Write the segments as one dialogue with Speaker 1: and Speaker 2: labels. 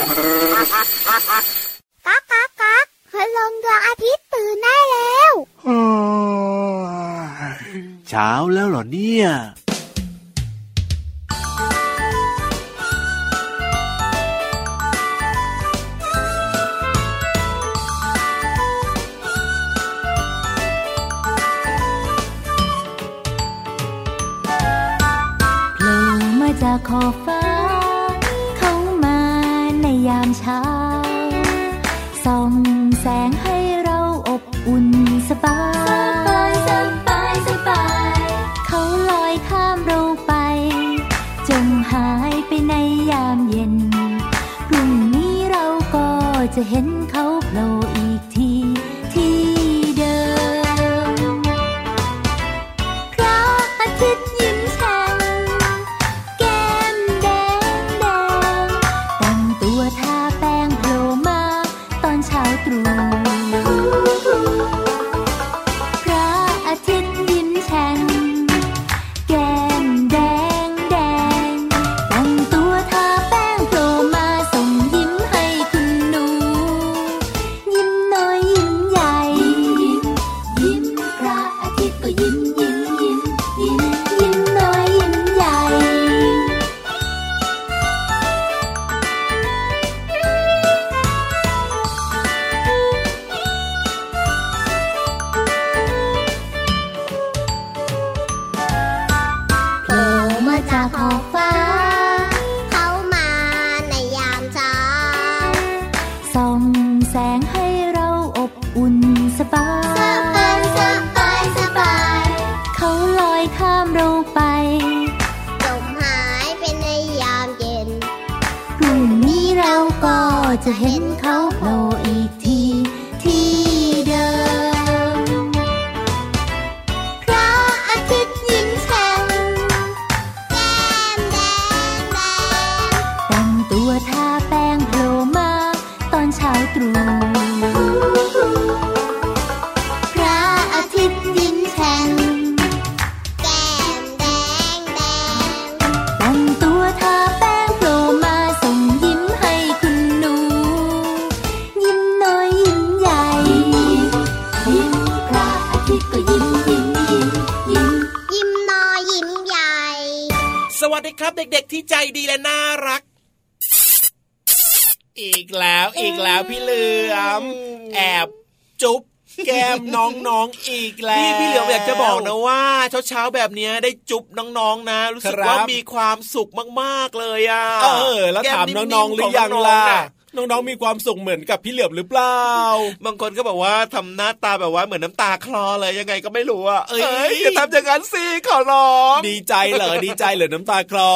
Speaker 1: ก๊ากก๊ากก๊ากพลังดวงอาทิตย์ตื่นได้แล้ว
Speaker 2: เช้าแล้วเหรอเนี่ย
Speaker 3: 我ะเห็ น้อ
Speaker 4: งๆอีกแล้ว
Speaker 5: พี่พี่เหลือมอยากจะบอกนะว่าเช้าๆแบบนี้ได้จุบน้องๆนะ รู้สึกว่ามีความสุขมากๆเลยอะ
Speaker 4: เออ แล้วถามน้องๆหรือยังล่ะ น้องๆมีความสุขเหมือนกับพี่เหลือมหรือเปล่า
Speaker 5: บางคนก็บอกว่าทำหน้าตาแบบว่าเหมือนน้าตาคลอเลยยังไงก็ไม่รู้อะเอ้ยอย่าทำอย่างนั้นสิขอร้อง
Speaker 4: ดีใจเหรอดีใจเหรอน้ำตาคลอ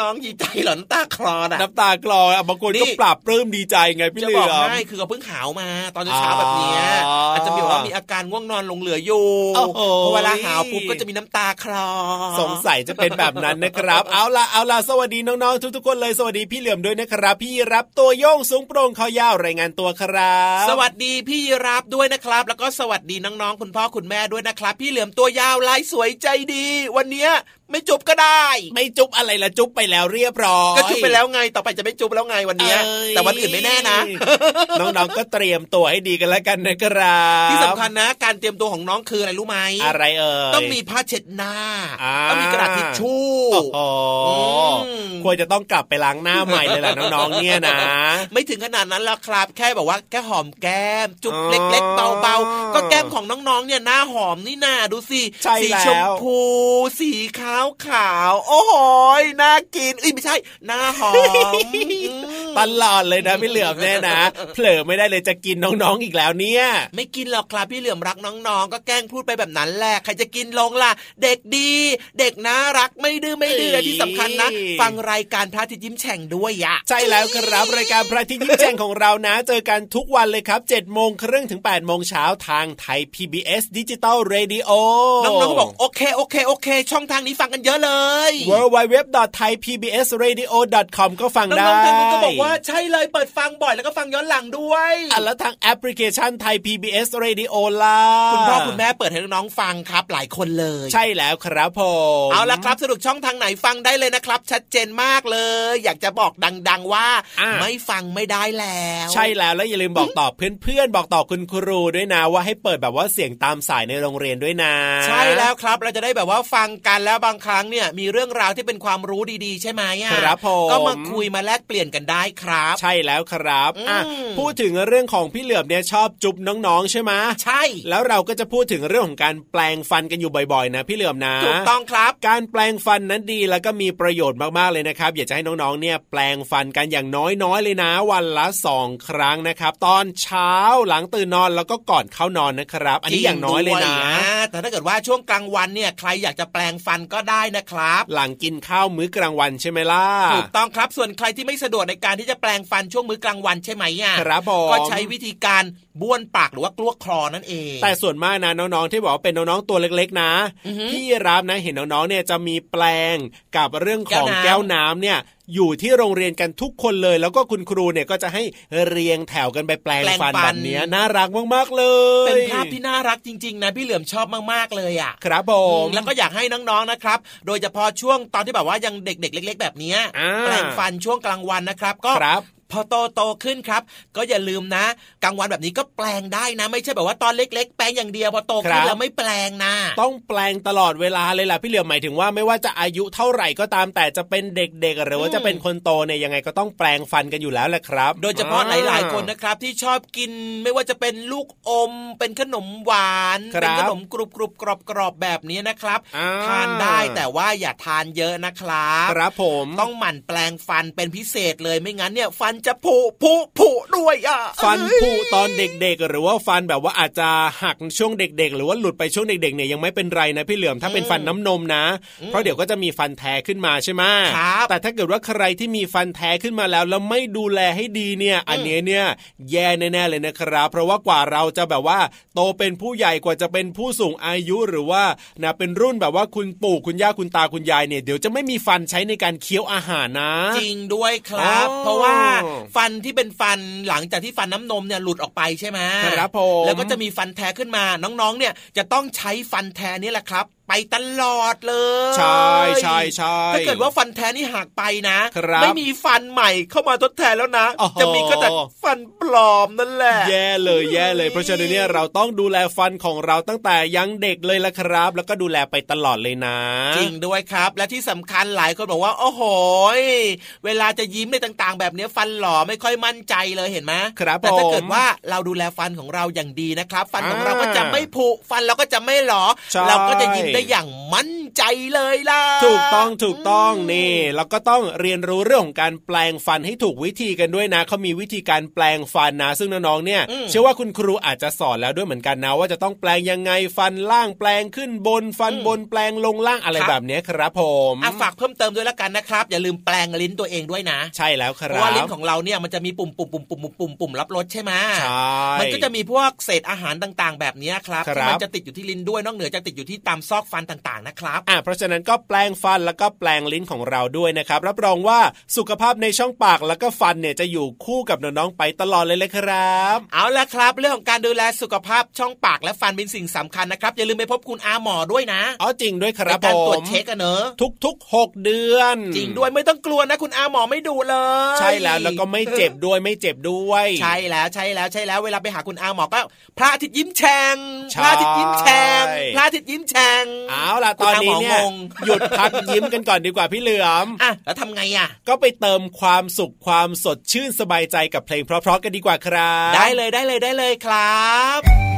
Speaker 5: น้องๆดีใจเหรอน้ำตาคลอ
Speaker 4: นะน้ำตาคลอบางคนก็ปรับปลื้มดีใจไงพี่เหลือมจะบอก
Speaker 5: ให้คือเขาเพิ่งหาวมา ตอนเช้าแบบนี้อาจจะมีว่ามีอาการง่วงนอนลงเหลืออยู่พอเวลาหาวปุ๊บก็จะมีน้ำตาคลอ
Speaker 4: สงสัยจะเป็นแบบนั้นนะครับ เอาละเอาละสวัสดีน้องๆทุกๆคนเลยสวัสดีพี่เหลือมด้วยนะครับพี่รับตัวโยงสูงโปร่งเขายาวรายงานตัวครับ
Speaker 5: สวัสดีพี่รับด้วยนะครับ แล้วก็สวัสดีน้องๆคุณพ่อคุณแม่ด้วยนะครับ พี่เหลือมตัวยาวลายสวยใจดี วันนี้ ไม่จุบก็ได้
Speaker 4: ไม่จุบอะไรละจุบไปแล้วเรียบร้อย
Speaker 5: ก็จุบไปแล้วไงต่อไปจะไม่จุบแล้วไงวันนี้แต่วันอื่นไม่แน่นะ
Speaker 4: น้องๆก็เตรียมตัวให้ดีกันแล้วกันนะครับ
Speaker 5: ที่สำคัญนะ การเตรียมตัวของน้องคืออะไรรู้ไหม
Speaker 4: อะไรเอ่
Speaker 5: ยต้องมีผ้าเช็ดหน้าต้องมีกระดาษทิชชู่
Speaker 4: อ๋อควรจะต้องกลับไปล้างหน้าใหม่เลยแหละน้องๆเนี่ยนะ
Speaker 5: ไม่ถึงขนาดนั้นแล้วครับ แค่แบบว่าแค่หอมแก้ม จุบเล็กๆเบาๆก็แก้มของน้องๆเนี่ยหน้าหอมนี่นาดูสิสีชมพูสีขาวขาว โอ้โหน่ากินเอ้ยไม่ใช่น่าหอม
Speaker 4: ตลอดเลยนะพี่เหลือมแน่นะเผลอไม่ได้เลยจะกินน้องๆอีกแล้วเนี่ย
Speaker 5: ไม่กินหรอกครับพี่เหลือมรักน้องๆ ก็แกล้งพูดไปแบบนั้นแหละใครจะกินลงล่ะ เด็กดี เด็กน่ารักไม่ดื้อไม่ดื้อที่สำคัญนะ ฟังรายการพระอาทิตย์ยิ้มแฉ่งด้วยอะ
Speaker 4: ใช่แล้วครับรายการพระอาทิตย์ยิ้มแฉ่งของเรานะ เจอกันทุกวันเลยครับ7จ็ดโมงครึ่งถึง8ปดโมงเช้าทางไทย PBS Digital Radio
Speaker 5: น้องๆบอกโอเคโอเคโอเค ช่องทางนี้ฟังงกันเยอะเลย
Speaker 4: www.thaipbsradio.com ก็ฟังได้
Speaker 5: น้องๆทางนู้นก็บอกว่าใช่เลยเปิดฟังบ่อยแล้วก็ฟังย้อนหลังด้วย
Speaker 4: อะแล้วทางแอปพลิเคชันไทย PBS Radio ล่ะ
Speaker 5: คุณพ่อคุณแม่เปิดให้น้องๆฟังครับหลายคนเลย
Speaker 4: ใช่แล้วครับผม
Speaker 5: เอาละครับสะดวกช่องทางไหนฟังได้เลยนะครับ ชัดเจนมากเลย อยากจะบอกดัง ๆว่า
Speaker 4: อะ
Speaker 5: ไม่ฟังไม่ได้แล้ว
Speaker 4: ใช่แล้วแล้วอย่าลืมบอกต่อเพื่อนๆบอกต่อคุณครูด้วยนะว่าให้เปิดแบบว่าเสียงตามสายในโรงเรียนด้วยนะ
Speaker 5: ใช่แล้วครับเราจะได้แบบว่าฟังกันแล้วบางครั้งเนี่ยมีเรื่องราวที่เป็นความรู้ดีๆ ใช่ไหมอะ
Speaker 4: ครับผม
Speaker 5: ก็มาคุยมาแลกเปลี่ยนกันได้ครับ
Speaker 4: ใช่แล้วครับอะ
Speaker 5: อืม
Speaker 4: พูดถึงเรื่องของพี่เหลือบเนี่ยชอบจุ๊บน้องๆใช่ไหม
Speaker 5: ใช่
Speaker 4: แล้วเราก็จะพูดถึงเรื่องของการแปลงฟันกันอยู่บ่อยๆ นะ พี่เหลือมนะ
Speaker 5: ถูกต้องครับ
Speaker 4: การแปลงฟันนั้นดีแล้วก็มีประโยชน์มากๆเลยนะครับ อยากจะให้น้องๆเนี่ยแปลงฟันกันอย่างน้อยๆเลยนะ วันละสองครั้งนะครับ ตอนเช้าหลังตื่นนอนแล้วก็ก่อนเข้านอนนะครับ อันนี้อย่างน้อยเลยนะ
Speaker 5: จริงด้วยแต่ถ้าเกิดว่าช่วงกลางวันเนี่ยใครอยากจะแปลงฟันก็ได้นะครับ
Speaker 4: หลังกินข้าวมื้อกลางวันใช่ไหมล่ะ
Speaker 5: ถูกต้องครับส่วนใครที่ไม่สะดวกในการที่จะแปลงฟันช่วงมื้อกลางวันใช่ไหมอะ
Speaker 4: ครับผม
Speaker 5: ก็ใช้วิธีการบ้วนปากหรือว่ากลั้วคลอนั่นเอง
Speaker 4: แต่ส่วนมากนะน้องๆที่บอกว่าเป็นน้องๆตัวเล็กๆ นะ
Speaker 5: อือฮึ
Speaker 4: พี่รับนะเห็นน้องๆเนี่ยจะมีแปลงกับเรื่องของ
Speaker 5: แก้
Speaker 4: แก้ว
Speaker 5: ว
Speaker 4: น้ำ
Speaker 5: น้ำ
Speaker 4: เนี่ย อยู่ที่โรงเรียนกันทุกคนเลย แล้วก็คุณครูเนี่ยก็จะให้เรียงแถวกันไปแปลงฟันแบบเนี้ยน่ารักมากๆเลย
Speaker 5: เป็นภาพที่น่ารักจริง ๆ นะพี่เหลือมชอบมากๆเลยอะ
Speaker 4: ครับผม
Speaker 5: แล้วก็อยากให้น้องๆนะครับ โดยเฉพาะช่วงตอนที่แบบว่ายังเด็กๆ เล็ก ๆ แบบเนี้ย
Speaker 4: อ่า
Speaker 5: แปลงฟันช่วงกลางวันนะครับก็
Speaker 4: ครับ
Speaker 5: พอโตโตขึ้นครับ ก็อย่าลืมนะกลางวันแบบนี้ก็แปลงได้นะ ไม่ใช่แบบว่าตอนเล็ก ๆ แปลงอย่างเดียวพอโตขึ้นแล้วไม่แปลงนะ
Speaker 4: ต้องแปลงตลอดเวลาเลยล่ะพี่เหลือมหมายถึงว่าไม่ว่าจะอายุเท่าไหร่ก็ตามแต่จะเป็นเด็กๆ หรือว่าจะเป็นคนโตเนี่ยยังไงก็ต้องแปลงฟันกันอยู่แล้วแหละครับ
Speaker 5: โดยเฉพาะหลายๆคนนะครับที่ชอบกินไม่ว่าจะเป็นลูกอม เป็นขนมหวาน
Speaker 4: ครับ
Speaker 5: เป็นขนมกรุบกรุบกรอบกรอบๆแบบนี้นะครับ
Speaker 4: อ่า
Speaker 5: ทานได้แต่ว่าอย่าทานเยอะนะครับ
Speaker 4: ครับผม
Speaker 5: ต้องหมั่นแปลงฟันเป็นพิเศษเลยไม่งั้นเนี่ยฟันจะผุผุผุด้วยอะ
Speaker 4: ฟัน
Speaker 5: เอ้ย
Speaker 4: ผุตอนเด็กๆ หรือว่าฟันแบบว่าอาจจะหักช่วงเด็ก ๆ หรือว่าหลุดไปช่วงเด็กๆเนี่ยยังไม่เป็นไรนะพี่เหลือมถ้าเป็นฟันน้ำนมนะ เพราะเดี๋ยวก็จะมีฟันแท้ขึ้นมาใช่ไหม
Speaker 5: ครับ
Speaker 4: แต่ถ้าเกิดว่าใครที่มีฟันแท้ขึ้นมาแล้วแล้วไม่ดูแลให้ดีเนี่ย อันเนี้ยเนี่ยแย่แน่ๆเลยนะครับ เพราะว่ากว่าเราจะแบบว่า โตเป็นผู้ใหญ่กว่าจะเป็นผู้สูงอายุหรือว่านะเป็นรุ่นแบบว่าคุณปู่คุณย่าคุณตาคุณยายเนี่ยเดี๋ยวจะไม่มีฟันใช้ในการเคี้ยวอาหารนะ
Speaker 5: จริงด้วยครับ
Speaker 4: อ๋อ
Speaker 5: เพราะว่าฟันที่เป็นฟันหลังจากที่ฟันน้ำนมเนี่ยหลุดออกไปใช่ไหม
Speaker 4: ครับผม
Speaker 5: แล้วก็จะมีฟันแท้ขึ้นมาน้องๆเนี่ยจะต้องใช้ฟันแท้นี่แหละครับ ไปตลอดเลย
Speaker 4: ใช่ใช่ใช่
Speaker 5: ถ้าเกิดว่าฟันแท้นี่หักไปนะ
Speaker 4: ครับ
Speaker 5: ไม่มีฟันใหม่เข้ามาทดแทนแล้วนะ
Speaker 4: โอ้โห
Speaker 5: จะมีก็แต่ฟันปลอมนั่นแหละ
Speaker 4: แย่เลยแย่เลยเพราะฉะนั้นเนี่ยเราต้องดูแลฟันของเราตั้งแต่ยังเด็กเลยละครับ แล้วก็ดูแลไปตลอดเลยนะ
Speaker 5: จริงด้วยครับ และที่สำคัญหลายคนบอกว่าโอ้โหยเวลาจะยิ้มในต่างๆ แบบนี้ฟันหล่อไม่ค่อยมั่นใจเลยเห็นไหม
Speaker 4: ครับ
Speaker 5: แต่ถ้า
Speaker 4: ผม
Speaker 5: เกิดว่าเราดูแลฟันของเราอย่างดีนะครับ ฟันของ
Speaker 4: อ่า
Speaker 5: เราก็จะไม่ผุฟันเราก็จะไม่หลอ
Speaker 4: ใช่
Speaker 5: เราก็จะยิ้มได้อย่างมั่นใจเลยล่ะ
Speaker 4: ถูกต้องถูกต้องนี่แล้วก็ต้องเรียนรู้เรื่องของการแปลงฟันให้ถูกวิธีกันด้วยนะเขามีวิธีการแปลงฟันนะซึ่งน้องๆเนี่ย เชื่อว่าคุณครูอาจจะสอนแล้วด้วยเหมือนกันนะ ว่าจะต้องแปลงยังไงฟันล่างแปลงขึ้นบนฟันบนแปลงลงล่างอะไรแบบเนี้ยครับผม
Speaker 5: อะฝากเพิ่มเติมด้วยละกันนะครับ อย่าลืมแปลงลิ้นตัวเองด้วยนะ
Speaker 4: ใช่แล้วค
Speaker 5: เพ
Speaker 4: รับ
Speaker 5: ราะว่าลิ้นของเราเนี่ยมันจะมีปุ่มปุ่มปุ่มปุ่มปุ่มปุ่มปุ่มรับรสใช่ไหม
Speaker 4: ใช่
Speaker 5: มันก็จะมีพวกเศษอาหารต่างๆ แบบนี้ครับ
Speaker 4: ครับ
Speaker 5: ที่มันจะติดอยู่ที่ลิ้นด้วยนอกเหนือจากติดอยู่ที่ตามซอกฟันต่างๆนะครับ
Speaker 4: อะเพราะฉะนั้นก็แปลงฟันแล้วก็แปลงลิ้นของเราด้วยนะครับรับรองว่าสุขภาพในช่องปากแล้วก็ฟันเนี่ยจะอยู่คู่กับน้องๆไปตลอดเลยเลยครับ
Speaker 5: เอาละครับ เรื่องของการดูแลสุขภาพช่องปากและฟันเป็นสิ่งสำคัญนะครับอย่าลืมไปพบคุณอาหมอด้วยนะ
Speaker 4: อ๋อจริงด้วยครับ
Speaker 5: ในการ
Speaker 4: ผม
Speaker 5: ตรวจเช็คกันเนอะ
Speaker 4: ทุกๆ 6 เดือน
Speaker 5: จริงด้วยไม่ต้องกลัวนะ คุณอาหมอไม่ดูเลย
Speaker 4: ใช่แล้วแล้วก็ไม่เจ็บด้วยไม่เจ็บด้วย
Speaker 5: ใช่แล้วใช่แล้วใช่แล้วเวลาไปหาคุณอาหมอก็พระอาทิตย์ยิ้มแฉ่ง
Speaker 4: ใช่
Speaker 5: พระอาทิตย์ยิ้มแฉ่งพระอาทิตย์ยิ้มแฉ่ง
Speaker 4: เอาล่ะตอนนี้เนี่ย
Speaker 5: คุณอาหมองง
Speaker 4: หยุดพักยิ้มกันก่อนดีกว่าพี่เหลือม
Speaker 5: อะแล้วทำไงอะ
Speaker 4: ก็ไปเติมความสุขความสดชื่นสบายใจกับเพลงเพราะๆกันดีกว่าครับ
Speaker 5: ได้เลยได้เลยได้เลยครับ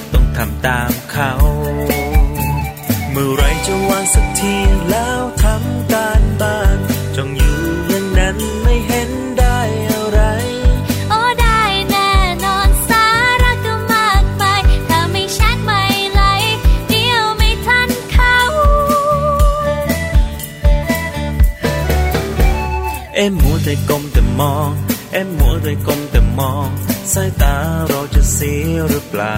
Speaker 6: ทำตามเขา เมื่อไรจะวางสักทีแล้วทำการบ้านจงอยู่อย่างนั้นไม่เห็นได้อะไร
Speaker 3: โอ้ได้แน่นอนสาระก็มากมายถ้าไม่แชทไม่ไหลเดียวไม่ทันเขา
Speaker 6: เอ็มมัวแต่กลมแต่มอง เอ็มมัวแต่กลมแต่มอง สายตาเราจะเสียหรือเปล่า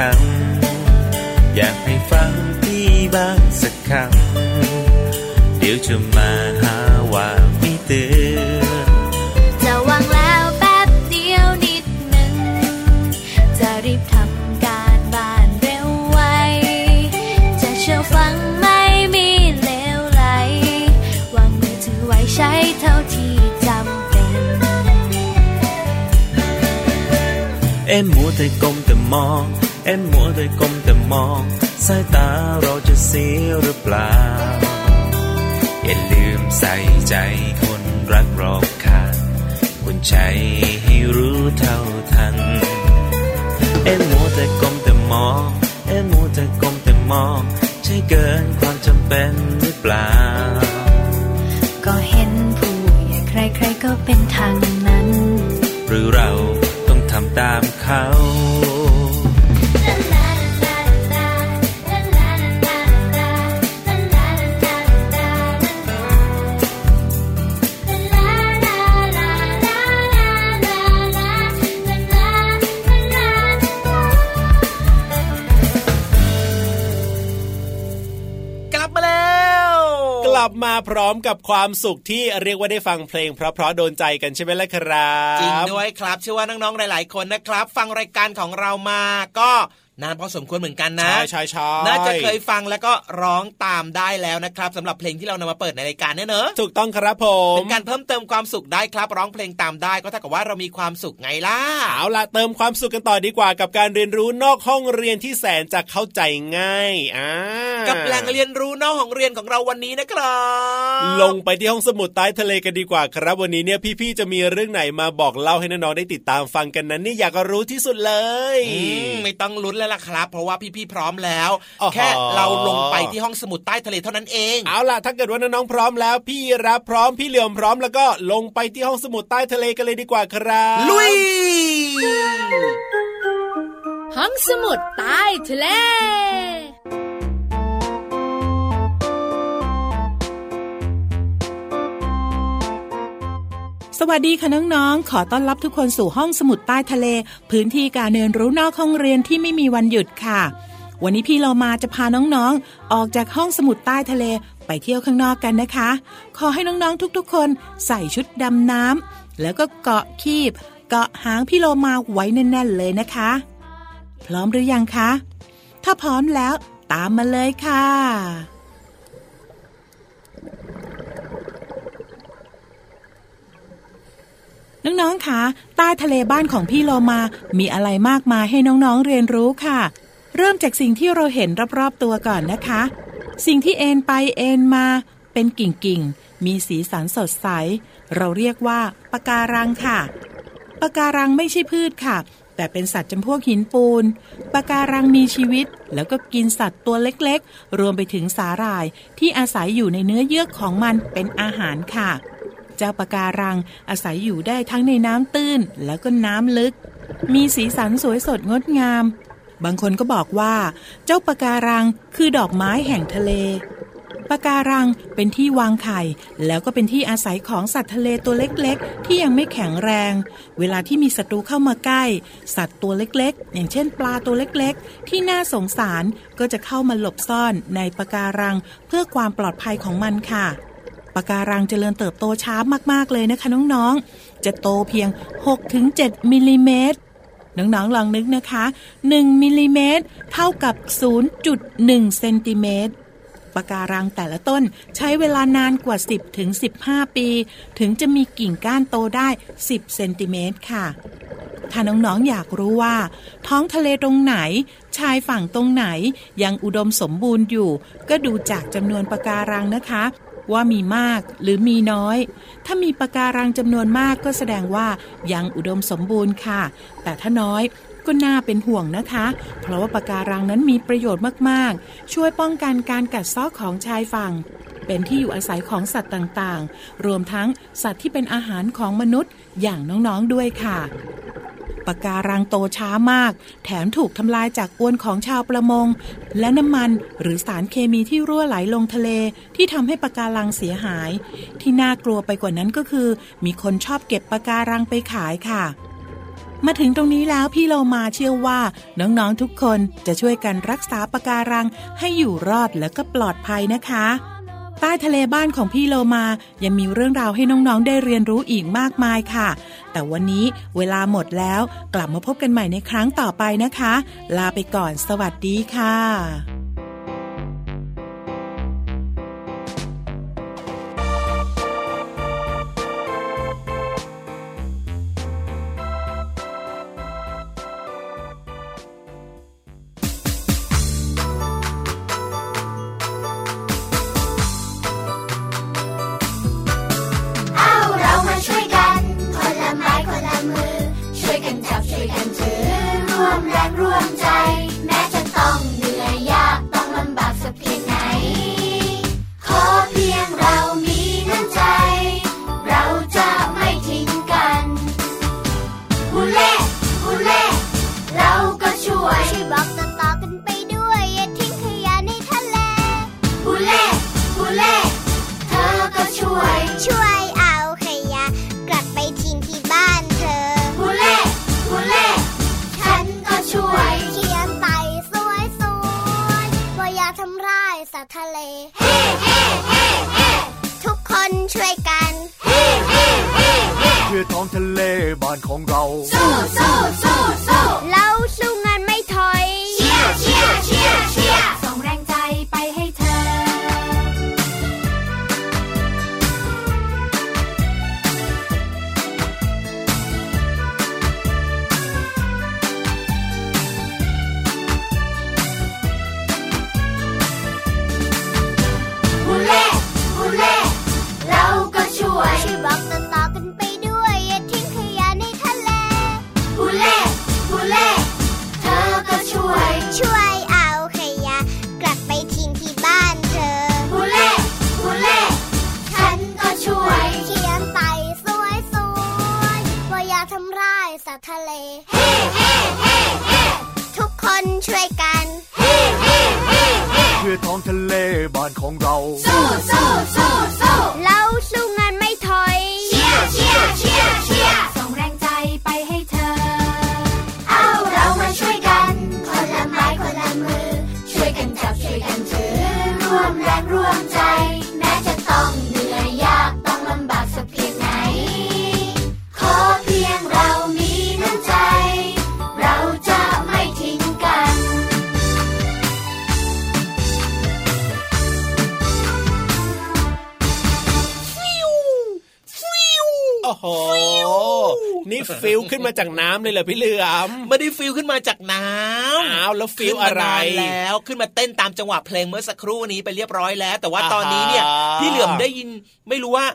Speaker 6: ำอยากให้ฟังพี่บ้างสักคำเดี๋ยวจะมาหาว่าไม่เตือน
Speaker 3: จะวางแล้วแป๊บเดียวนิดหนึ่ง จะรีบทำการบ้านเร็วไว จะเชื่อฟังไม่มีเลวไหล วางมือถือไว้ใช้เท่าที่จำเป็น
Speaker 6: เอ็มมัวแต่กลมแต่มอง เอ็มมัวแต่กลมแต่มอง สายตาเราจะเสียหรือเปล่า อย่าลืมใส่ใจคนรักรอบค่างคุณใจให้รู้เท่าทัน เอ็มมัวแต่กลมแต่มอง เอ็มมัวแต่กลมแต่มอง ใช่เกินความจำเป็นหรือเปล่า
Speaker 3: ก็เห็นผู้ใหญ่ใครๆก็เป็นทางนั้น
Speaker 6: หรือเราต้องทำตามเขา
Speaker 4: มาพร้อมกับความสุขที่เรียกว่าได้ฟังเพลง เพราะๆโดนใจกันใช่ไหมล่ะครับ
Speaker 5: จริงด้วยครับเชื่อว่าน้องๆหลาย ๆ คนนะครับ ฟังรายการของเรามาก็ นานพอสมควรเหมือนกันนะ
Speaker 4: ใช่ใช่ใช่
Speaker 5: น่าจะเคยฟังแล้วก็ร้องตามได้แล้วนะครับสำหรับเพลงที่เรานำมาเปิดในรายการเนี่ยเนอะ
Speaker 4: ถูกต้องครับผม
Speaker 5: เป็นการเพิ่มเติมความสุขได้ครับ ร้องเพลงตามได้ก็เท่ากับว่าเรามีความสุขไงล่ะ
Speaker 4: เอาล่ะเติมความสุขกันต่อดีกว่ากับการเรียนรู้นอกห้องเรียนที่แสนจะเข้าใจง่ายอ่า
Speaker 5: กับแหล่งเรียนรู้นอกของเรียนของเราวันนี้นะครับ
Speaker 4: ลงไปที่ห้องสมุดใต้ทะเลกันดีกว่าครับ วันนี้เนี่ยพี่ๆจะมีเรื่องไหนมาบอกเล่าให้น้องๆได้ติดตามฟังกันนั้นนี่อยากรู้ที่สุดเลย
Speaker 5: อืมไม่ต้องลุ้นแล้วล่ะครับ เพราะว่าพี่ๆพร้อมแล้ว
Speaker 4: อ๋อ
Speaker 5: แค่เราลงไปที่ห้องสมุดใต้ทะเลเท่านั้นเอง
Speaker 4: เอาล่ะถ้าเกิดว่าน้องๆพร้อมแล้วพี่รับพร้อมพี่เหลี่ยมพร้อมแล้วก็ลงไปที่ห้องสมุดใต้ทะเลกันเลยดีกว่าครับ
Speaker 5: ลุย
Speaker 7: ห้องสมุดใต้ทะเล
Speaker 8: สวัสดีค่ะน้องๆ ขอต้อนรับทุกคนสู่ห้องสมุดใต้ทะเล พื้นที่การเรียนรู้นอกห้องเรียนที่ไม่มีวันหยุดค่ะ วันนี้พี่เรามาจะพาน้องๆ ออกจากห้องสมุดใต้ทะเลไปเที่ยวข้างนอกกันนะคะ ขอให้น้องๆ ทุกๆ คนใส่ชุดดำน้ำแล้วก็เกาะคีบ เกาะหางพี่โลมาไว้แน่นๆเลยนะคะ พร้อมหรือยังคะ ถ้าพร้อมแล้วตามมาเลยค่ะ น้องๆคะใต้ทะเลบ้านของพี่โลมา มีอะไรมากมายให้น้องๆเรียนรู้ค่ะ เริ่มจากสิ่งที่เราเห็นรอบๆตัวก่อนนะคะ สิ่งที่เอ็นไปเอ็นมา เป็นกิ่งๆ มีสีสันสดใส เราเรียกว่าปะการังค่ะปะการังไม่ใช่พืชค่ะ แต่เป็นสัตว์จำพวกหินปูนปะการังมีชีวิต แล้วก็กินสัตว์ตัวเล็กๆ รวมไปถึงสาหร่ายที่อาศัยอยู่ในเนื้อเยื่อของมันเป็นอาหารค่ะ เจ้าปะการังอาศัยอยู่ได้ทั้งในน้ำตื้นแล้วก็น้ำลึก มีสีสันสวยสดงดงาม บางคนก็บอกว่า เจ้าปะการังคือดอกไม้แห่งทะเลปะการังเป็นที่วางไข่ แล้วก็เป็นที่อาศัยของสัตว์ทะเลตัวเล็กๆ ที่ยังไม่แข็งแรง เวลาที่มีศัตรูเข้ามาใกล้ สัตว์ตัวเล็กๆ อย่างเช่นปลาตัวเล็กๆ ที่น่าสงสารก็จะเข้ามาหลบซ่อนในปะการังเพื่อความปลอดภัยของมันค่ะ ปะการังเจริญเติบโตช้ามากๆเลยนะคะน้องๆ จะโตเพียง 6-7มิลลิเมตรน้องๆลองนึกนะคะ 1มิลลิเมตรเท่ากับ 0.1เซนติเมตรปะการังแต่ละต้นใช้เวลานานกว่า 10ถึง15 ปี ถึงจะมีกิ่งก้านโตได้ 10 เซนติเมตรค่ะ ถ้าน้องๆอยากรู้ว่า ท้องทะเลตรงไหน ชายฝั่งตรงไหน ยังอุดมสมบูรณ์อยู่ ก็ดูจากจำนวนปะการังนะคะ ว่ามีมากหรือมีน้อย ถ้ามีปะการังจำนวนมากก็แสดงว่ายังอุดมสมบูรณ์ค่ะ แต่ถ้าน้อยก็น่าเป็นห่วงนะคะ เพราะว่าปะการังนั้นมีประโยชน์มาก ๆ ช่วยป้องกันการกัดเซาะของชายฝั่ง เป็นที่อยู่อาศัยของสัตว์ต่าง ๆ รวมทั้งสัตว์ที่เป็นอาหารของมนุษย์อย่างน้อง ๆ ด้วยค่ะ ปะการังโตช้ามาก แถมถูกทำลายจากอวนของชาวประมง และน้ำมันหรือสารเคมีที่รั่วไหลลงทะเลที่ทำให้ปะการังเสียหาย ที่น่ากลัวไปกว่านั้นก็คือ มีคนชอบเก็บปะการังไปขายค่ะมาถึงตรงนี้แล้วพี่เรามาเชื่อว่า น้องๆทุกคนจะช่วยกันรักษาปะการังให้อยู่รอดและก็ปลอดภัยนะคะ ใต้ทะเลบ้านของพี่โลมายังมีเรื่องราวให้น้องๆได้เรียนรู้อีกมากมายค่ะ แต่วันนี้เวลาหมดแล้วกลับมาพบกันใหม่ในครั้งต่อไปนะคะ ลาไปก่อนสวัสดีค่ะ
Speaker 4: feel ขึ้นมาจากน้ำเลยเหรอพี่เหลือม
Speaker 5: ไม่ได้ feel ขึ้นมาจากน้ำ
Speaker 4: อ้าวแล้ว feel อะไร
Speaker 5: แล้วขึ้นมาเต้นตามจังหวะเพลงเมื่อสักครู่นี้ไปเรียบร้อยแล้ว แต่ว่าตอนนี้เนี่ยพี่เหลือมได้ยินไม่รู้ว่า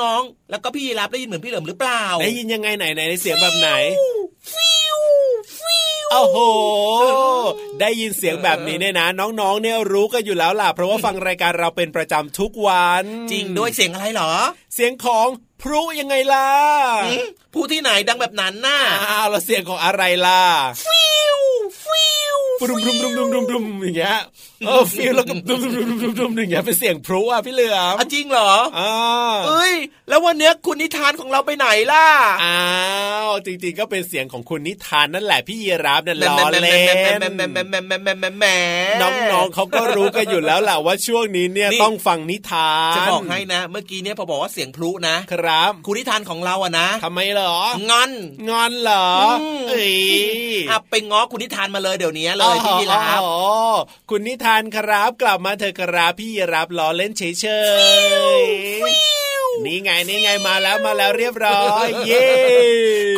Speaker 5: น้องๆ แล้วก็พี่ยีรับได้ยินเหมือนพี่เหลือมหรือเปล่า
Speaker 4: ได้ยินยังไงไหนไหนเสียงแบบไหน
Speaker 5: ฟิวฟิว
Speaker 4: โอ้โห ได้ยินเสียงแบบนี้เนี่ยนะ น้องๆ เนี่ยรู้กันอยู่แล้วล่ะ เพราะว่าฟังรายการเราเป็นประจำทุกวัน
Speaker 5: จริงด้วยเสียงอะไรเหรอ
Speaker 4: เสียงของ พลุยังไงล่ะ
Speaker 5: พลุที่ไหนดังแบบนั้นน่ะ
Speaker 4: อ้าวแล้วเสียงของอะไรล่ะ
Speaker 5: ฟิวฟิว
Speaker 4: ฟรุมรุมรุมรุมรุมรุมอย่างเงี้ยเออฟิวแล้วก็รุมรุมรุมรุมรุมอย่างเงี้ยเป็นเสียงพลุอะพี่เหลือม
Speaker 5: อะจริงเหรอ
Speaker 4: อ่า
Speaker 5: เอ้ย แล้ววันเนี้ยคุณนิทานของเราไปไหนล่ะ
Speaker 4: อ้าวจริงๆก็เป็นเสียงของคุณนิทานนั่นแหละพี่ยีรับนั่นล้อเล่นน้องๆเขาก็รู้กันอยู่แล้วแหละว่าช่วงนี้เนี่ยต้องฟังนิทาน
Speaker 5: จะบอกให้นะ เมื่อกี้เนี่ยพอบอกว่าเสียงพลุนะครับคุณนิทานของเราอะนะ
Speaker 4: ทำไมเหรอ
Speaker 5: งอน
Speaker 4: งอนเหรออ้
Speaker 5: อะไปง้อคุณนิทานมาเลยเดี๋ยวนี้เลยพี่ยีรับ
Speaker 4: คุณนิทานครับกลับมาเถอะครับพี่ยีรับล้อเล่นเฉยๆ นี่ไงนี่ไงมาแล้วมาแล้วเรียบร้อยเย้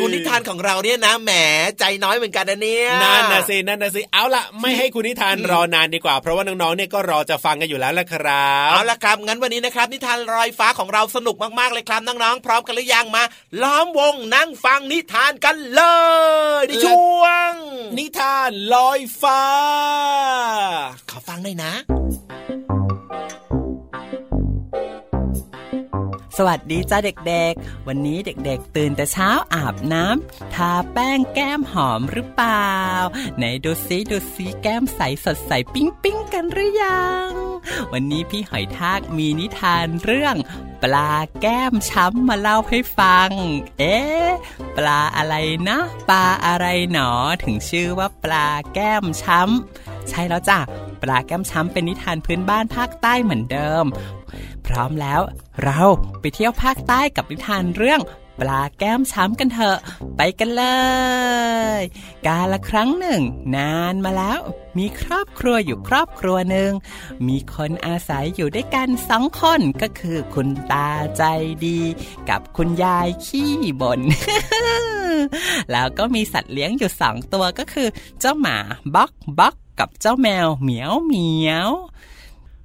Speaker 5: คุณนิทานของเราเนี่ยนะแหมใจน้อยเหมือนกันนะเนี่ย
Speaker 4: นั่นนะสินั่นนะสิเอาล่ะไม่ให้คุณนิทานรอนานดีกว่า เพราะว่าน้องๆเนี่ยก็รอจะฟังกันอยู่แล้วละครับ
Speaker 5: เอาละครับงั้นวันนี้นะครับ นิทานลอยฟ้าของเราสนุกมากๆเลยครับน้องๆพร้อมกันหรือยังมา ล้อมวงนั่งฟังนิทานกันเลยในช่วง
Speaker 4: นิทานลอยฟ้า
Speaker 5: ขอฟังหน่อยนะ
Speaker 9: สวัสดีจ้าเด็กๆ วันนี้เด็กๆ ตื่นแต่เช้าอาบน้ำทาแป้งแก้มหอมหรือเปล่า ไหนดูซิดูซิแก้มใสสดใสปิ้งปิ้งกันหรือยัง วันนี้พี่หอยทากมีนิทานเรื่อง ปลาแก้มช้ำมาเล่าให้ฟัง เอ๊ะปลาอะไรนะ ปลาอะไรหนอถึงชื่อว่าปลาแก้มช้ำใช่แล้วจ้ะปลาแก้มช้ำเป็นนิทานพื้นบ้านภาคใต้เหมือนเดิม พร้อมแล้ว เราไปเที่ยวภาคใต้กับนิทานเรื่องปลาแก้มช้ำกันเถอะ ไปกันเลย กาละครั้งหนึ่ง นานมาแล้ว มีครอบครัวอยู่ครอบครัวหนึ่ง มีคนอาศัยอยู่ด้วยกันสองคนก็คือคุณตาใจดี กับคุณยายขี้บน่นแล้วก็มีสัตว์เลี้ยงอยู่สองตัวก็คือ เจ้าหมาบ๊อกบ๊อกกับเจ้าแมวเหมียวเหมียว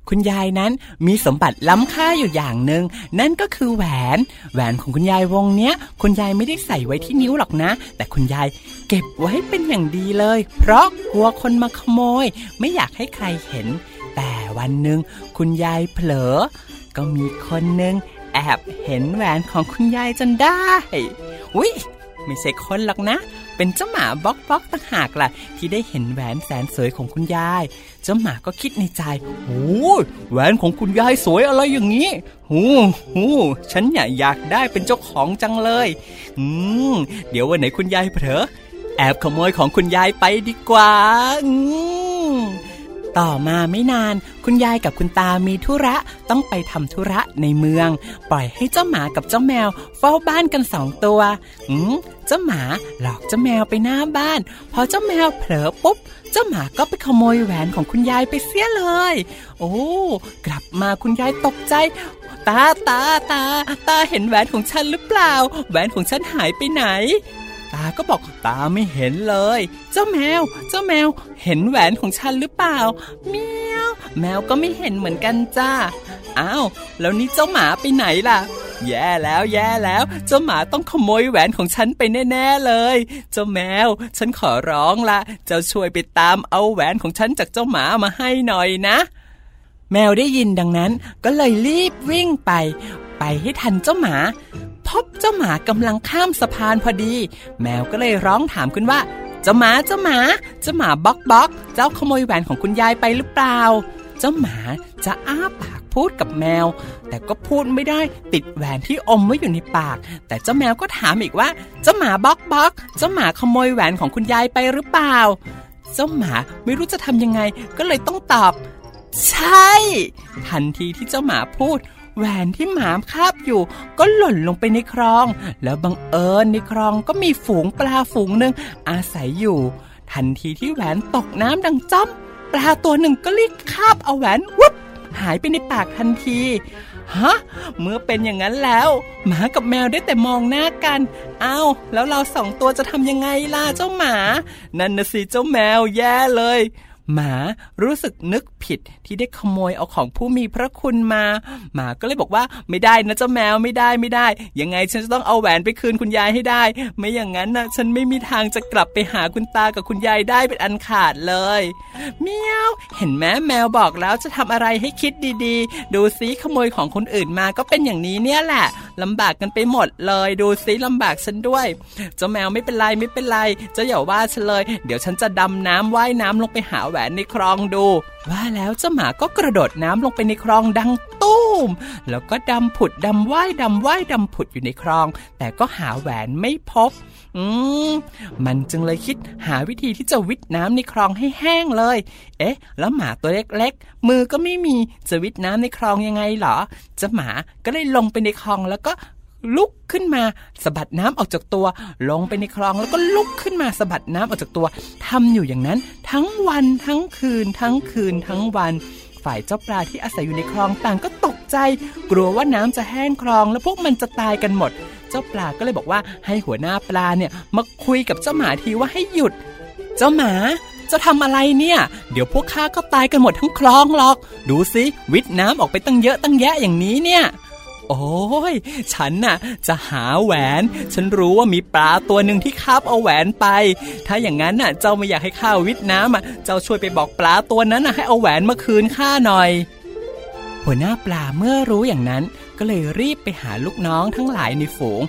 Speaker 9: คุณยายนั้นมีสมบัติล้ำค่าอยู่อย่างหนึ่งนั่นก็คือแหวน แหวนของคุณยายวงเนี้ย คุณยายไม่ได้ใส่ไว้ที่นิ้วหรอกนะ แต่คุณยายเก็บไว้เป็นอย่างดีเลย เพราะกลัวคนมาขโมย ไม่อยากให้ใครเห็น แต่วันหนึ่งคุณยายเผลอ ก็มีคนหนึ่งแอบเห็นแหวนของคุณยายจนได้ อุ๊ย ไม่ใช่คนหรอกนะ เป็นเจ้าหมาบ็อกบ็อกต่างหากล่ะ ที่ได้เห็นแหวนแสนสวยของคุณยาย เจ้าหมาก็คิดในใจโอ้แหวนของคุณยายสวยอะไรอย่างนี้หูหูฉันเนี่ยอยากได้เป็นเจ้าของจังเลย อืม เดี๋ยววันไหนคุณยายเผลอแอบขโมยของคุณยายไปดีกว่าอืม ต่อมาไม่นาน คุณยายกับคุณตามีธุระต้องไปทำธุระในเมือง ปล่อยให้เจ้าหมากับเจ้าแมว เฝ้าบ้านกันสองตัวอืมเจ้าหมาหลอกเจ้าแมวไปหน้าบ้าน พอเจ้าแมวเผลอปุ๊บ เจ้าหมาก็ไปขโมยแหวนของคุณยายไปเสียเลย โอ้ กลับมาคุณยายตกใจตาตาตา ตาเห็นแหวนของฉันหรือเปล่า แหวนของฉันหายไปไหน ตาก็บอกตาไม่เห็นเลย เจ้าแมว เจ้าแมว เห็นแหวนของฉันหรือเปล่าเมียวแมวก็ไม่เห็นเหมือนกันจ้าอ้าวแล้วนี่เจ้าหมาไปไหนล่ะ แย่แล้วแย่แล้ว เจ้าหมาต้องขโมยแหวนของฉันไปแน่ๆเลย เจ้าแมว ฉันขอร้องละเจ้าช่วยไปตามเอาแหวนของฉันจากเจ้าหมามาให้หน่อยนะ แมวได้ยินดังนั้นก็เลยรีบวิ่งไป ไปให้ทันเจ้าหมา พบเจ้าหมากำลังข้ามสะพานพอดี แมวก็เลยร้องถามขึ้นว่า เจ้าหมาเจ้าหมาเจ้าหมาบ๊อกบ๊อก เจ้าขโมยแหวนของคุณยายไปหรือเปล่า เจ้าหมาจะอ้าปากพูดกับแมว แต่ก็พูดไม่ได้ติดแหวนที่อมไว้อยู่ในปาก แต่เจ้าแมวก็ถามอีกว่า เจ้าหมาบ๊อกบ๊อก เจ้าหมาขโมยแหวนของคุณยายไปหรือเปล่า เจ้าหมาไม่รู้จะทำยังไง ก็เลยต้องตอบ ใช่ ทันทีที่เจ้าหมาพูด แหวนที่หมาคาบอยู่ ก็หล่นลงไปในคลอง แล้วบังเอิญในคลองก็มีฝูงปลาฝูงหนึ่งอาศัยอยู่ ทันทีที่แหวนตกน้ำดังจ้อมปลาตัวหนึ่งก็รีบคาบเอาแหวนวุบหายไปในปากทันทีฮะเมื่อเป็นอย่างนั้นแล้ว หมากับแมวได้แต่มองหน้ากันอ้าวแล้วเราสองตัวจะทำยังไงล่ะเจ้าหมา นั่นนะสิเจ้าแมวแย่เลย หมารู้สึกนึกผิดที่ได้ขโมยเอาของผู้มีพระคุณมา หมาก็เลยบอกว่าไม่ได้นะเจ้าแมวไม่ได้ไม่ได้ ยังไงฉันจะต้องเอาแหวนไปคืนคุณยายให้ได้ ไม่อย่างนั้นนะฉันไม่มีทางจะกลับไปหาคุณตากับคุณยายได้เป็นอันขาดเลยเมียวเห็นไหมแมวบอกแล้วจะทำอะไรให้คิดดีๆ ดูซิขโมยของคนอื่นมาก็เป็นอย่างนี้เนี่ยแหละ ลำบากกันไปหมดเลยดูซิลำบากฉันด้วย เจ้าแมวไม่เป็นไรไม่เป็นไรเจ้าอย่าว่าฉันเลย เดี๋ยวฉันจะดำน้ำว่ายน้ำลงไปหาแหวนในคลองดู ว่าแล้วเจ้าหมาก็กระโดดน้ำลงไปในคลองดังตุ้ม แล้วก็ดำผุดดำว่ายดำว่ายดำผุดอยู่ในคลอง แต่ก็หาแหวนไม่พบ อืม มันจึงเลยคิดหาวิธีที่จะวิทน้ำในคลองให้แห้งเลย เอ๊ะ แล้วหมาตัวเล็กๆ มือก็ไม่มีจะวิทน้ำในคลองยังไงเหรอจ้าหมาก็เลยลงไปในคลองแล้วก็ลุกขึ้นมาสะบัดน้ำออกจากตัว ลงไปในคลองแล้วก็ลุกขึ้นมาสะบัดน้ำออกจากตัวทำอยู่อย่างนั้น ทั้งวันทั้งคืน ทั้งคืน ทั้งวัน ฝ่ายเจ้าปลาที่อาศัยอยู่ในคลองต่างก็ตกใจ กลัวว่าน้ำจะแห้งคลอง แล้วพวกมันจะตายกันหมด เจ้าปลาก็เลยบอกว่าให้หัวหน้าปลาเนี่ยมาคุยกับเจ้าหมาทีว่าให้หยุด เจ้าหมาจะทำอะไรเนี่ย เดี๋ยวพวกข้าก็ตายกันหมดทั้งคลองหรอก ดูสิวิทน้ำออกไปตั้งเยอะตั้งแยะอย่างนี้เนี่ยโอ้ย ฉันน่ะ จะหาแหวน ฉันรู้ว่ามีปลาตัวหนึ่งที่คาบเอาแหวนไป ถ้าอย่างนั้นน่ะ เจ้าไม่อยากให้ข้าวิทน้ำอะ เจ้าช่วยไปบอกปลาตัวนั้นน่ะให้เอาแหวนมาคืนข้าหน่อย หัวหน้าปลาเมื่อรู้อย่างนั้น ก็เลยรีบไปหาลูกน้องทั้งหลายในฝูง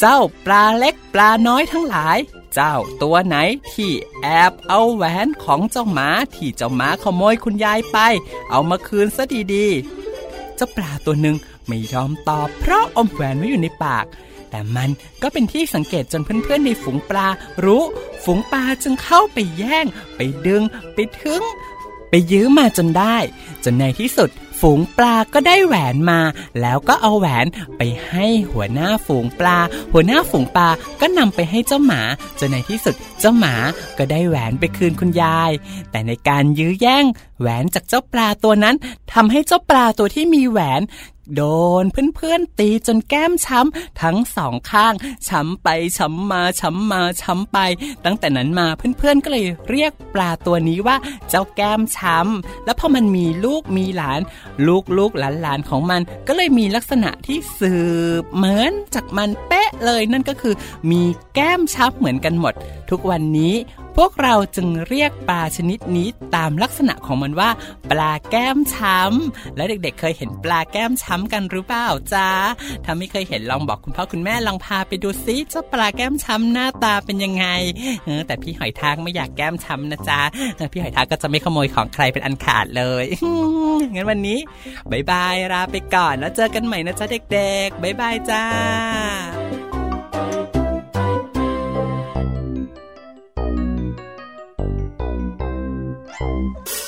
Speaker 9: เจ้าปลาเล็กปลาน้อยทั้งหลาย เจ้าตัวไหนที่แอบเอาแหวนของเจ้าหมาที่เจ้าหมาขโมยคุณยายไป เอามาคืนซะดีๆ เจ้าปลาตัวหนึ่งไม่ยอมตอบเพราะอมแหวนไว้อยู่ในปากแต่มันก็เป็นที่สังเกตจนเพื่อนๆในฝูงปลารู้ ฝูงปลาจึงเข้าไปแย่ง ไปดึง ไปถึง ไปยื้อมาจนได้ จนในที่สุด ฝูงปลาก็ได้แหวนมา แล้วก็เอาแหวนไปให้หัวหน้าฝูงปลา หัวหน้าฝูงปลาก็นำไปให้เจ้าหมา จนในที่สุดเจ้าหมาก็ได้แหวนไปคืนคุณยาย แต่ในการยื้อแย่งแหวนจากเจ้าปลาตัวนั้นทำให้เจ้าปลาตัวที่มีแหวนโดนเพื่อนๆตีจนแก้มช้ำทั้งสองข้าง ช้ำไปช้ำมาช้ำมาช้ำไป ตั้งแต่นั้นมาเพื่อนๆก็เลยเรียกปลาตัวนี้ว่าเจ้าแก้มช้ำแล้วพอมันมีลูกมีหลาน ลูกลูกหลานหลานของมันก็เลยมีลักษณะที่สืบเหมือนจากมันเป๊ะเลยนั่นก็คือ มีแก้มช้ำเหมือนกันหมด ทุกวันนี้ พวกเราจึงเรียกปลาชนิดนี้ตามลักษณะของมันว่า ปลาแก้มช้ำ และเด็กๆ เคยเห็นปลาแก้มช้ำกันหรือเปล่าจ๊ะถ้าไม่เคยเห็นลองบอกคุณพ่อคุณแม่ลองพาไปดูซิเจ้าปลาแก้มช้ำหน้าตาเป็นยังไงเออแต่พี่หอยทากไม่อยากแก้มช้ำนะจ๊ะพี่หอยทากก็จะไม่ขโมยของใครเป็นอันขาดเลยงั้นวันนี้บายบายลาไปก่อนแล้วเจอกันใหม่นะจ๊ะเด็กๆบายบายจ้า
Speaker 1: Oh.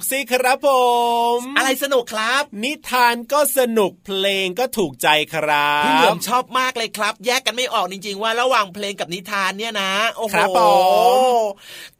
Speaker 1: กสิครั
Speaker 4: บผม
Speaker 5: อะไรสนุกครับ
Speaker 4: นิทานก็สนุกเพลงก็ถูกใจครับ
Speaker 5: พี่เหลือมชอบมากเลยครับ แยกกันไม่ออกจริง ๆ ว่าระหว่างเพลงกับนิทานเนี่ยนะโอ้โห
Speaker 4: ครับผม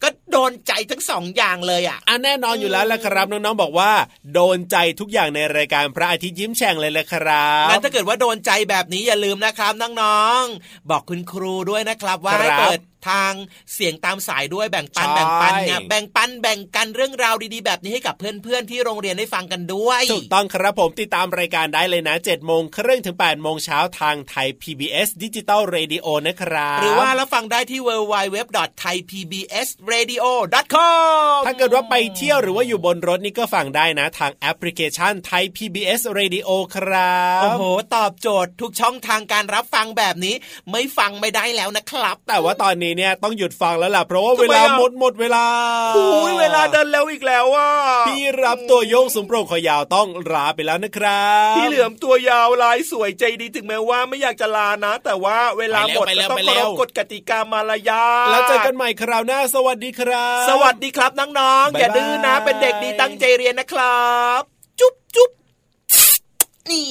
Speaker 5: ก็โดนใจทั้งสองอย่างเลยอะ
Speaker 4: อะแน่นอนอยู่แล้วละครับน้องๆบอกว่า โดนใจทุกอย่างในรายการพระอาทิตย์ยิ้มแฉ่งเลยละครับ
Speaker 5: งั้นถ้าเกิดว่าโดนใจแบบนี้อย่าลืมนะครับน้องๆบอกคุณครูด้วยนะครับว่า
Speaker 4: ครับ
Speaker 5: ให้เปิด ทางเสียงตามสายด้วยแบ่งปัน
Speaker 4: ใช่
Speaker 5: แบ่งปันเนี่ยแบ่งปันแบ่งกันเรื่องราวดีๆ แบบนี้ให้กับเพื่อนๆที่โรงเรียนได้ฟังกันด้วย
Speaker 4: ถูกต้องครับผมติดตามรายการได้เลยนะ7จ็ดโมงครึ่งถึง8ปดโมงเช้าทางไทย PBS Digital Radio นะครับ
Speaker 5: หรือว่ารับฟังได้ที่ www.thaipbsradio.com
Speaker 4: ถ้าเกิดว่าไปเที่ยวหรือว่าอยู่บนรถนี่ก็ฟังได้นะ ทางแอปพลิเคชันไทย PBS Radio ครับ
Speaker 5: โอ้โห ตอบโจทย์ทุกช่องทางการรับฟังแบบนี้ ไม่ฟังไม่ได้แล้วนะครับ
Speaker 4: แต่ว่าตอนนี้นี้เนี่ยต้องหยุดฟังแล้วล่ะเพราะว่าเวลาหมดหมดเวลา
Speaker 5: โอ้ยเวลาเดินแล้วอีกแล้วว่า
Speaker 4: พี่รับตัวโยงสูงโปร่งขอยาวต้องลาไปแล้วนะครับ
Speaker 5: พี่เหลือมตัวยาวลายสวยใจดีถึงแม้ว่าไม่อยากจะลานะ แต่ว่าเวลาหมดก็ต้องเคารพกฎกติกามารยา
Speaker 4: แล้วเจอกันใหม่คราวหน้า สวัสดีครับ
Speaker 5: สวัสดีครับน้องๆอย่าดื้อนะ เป็นเด็กดีตั้งใจเรียนนะครับ จุ๊บจุ๊บนี่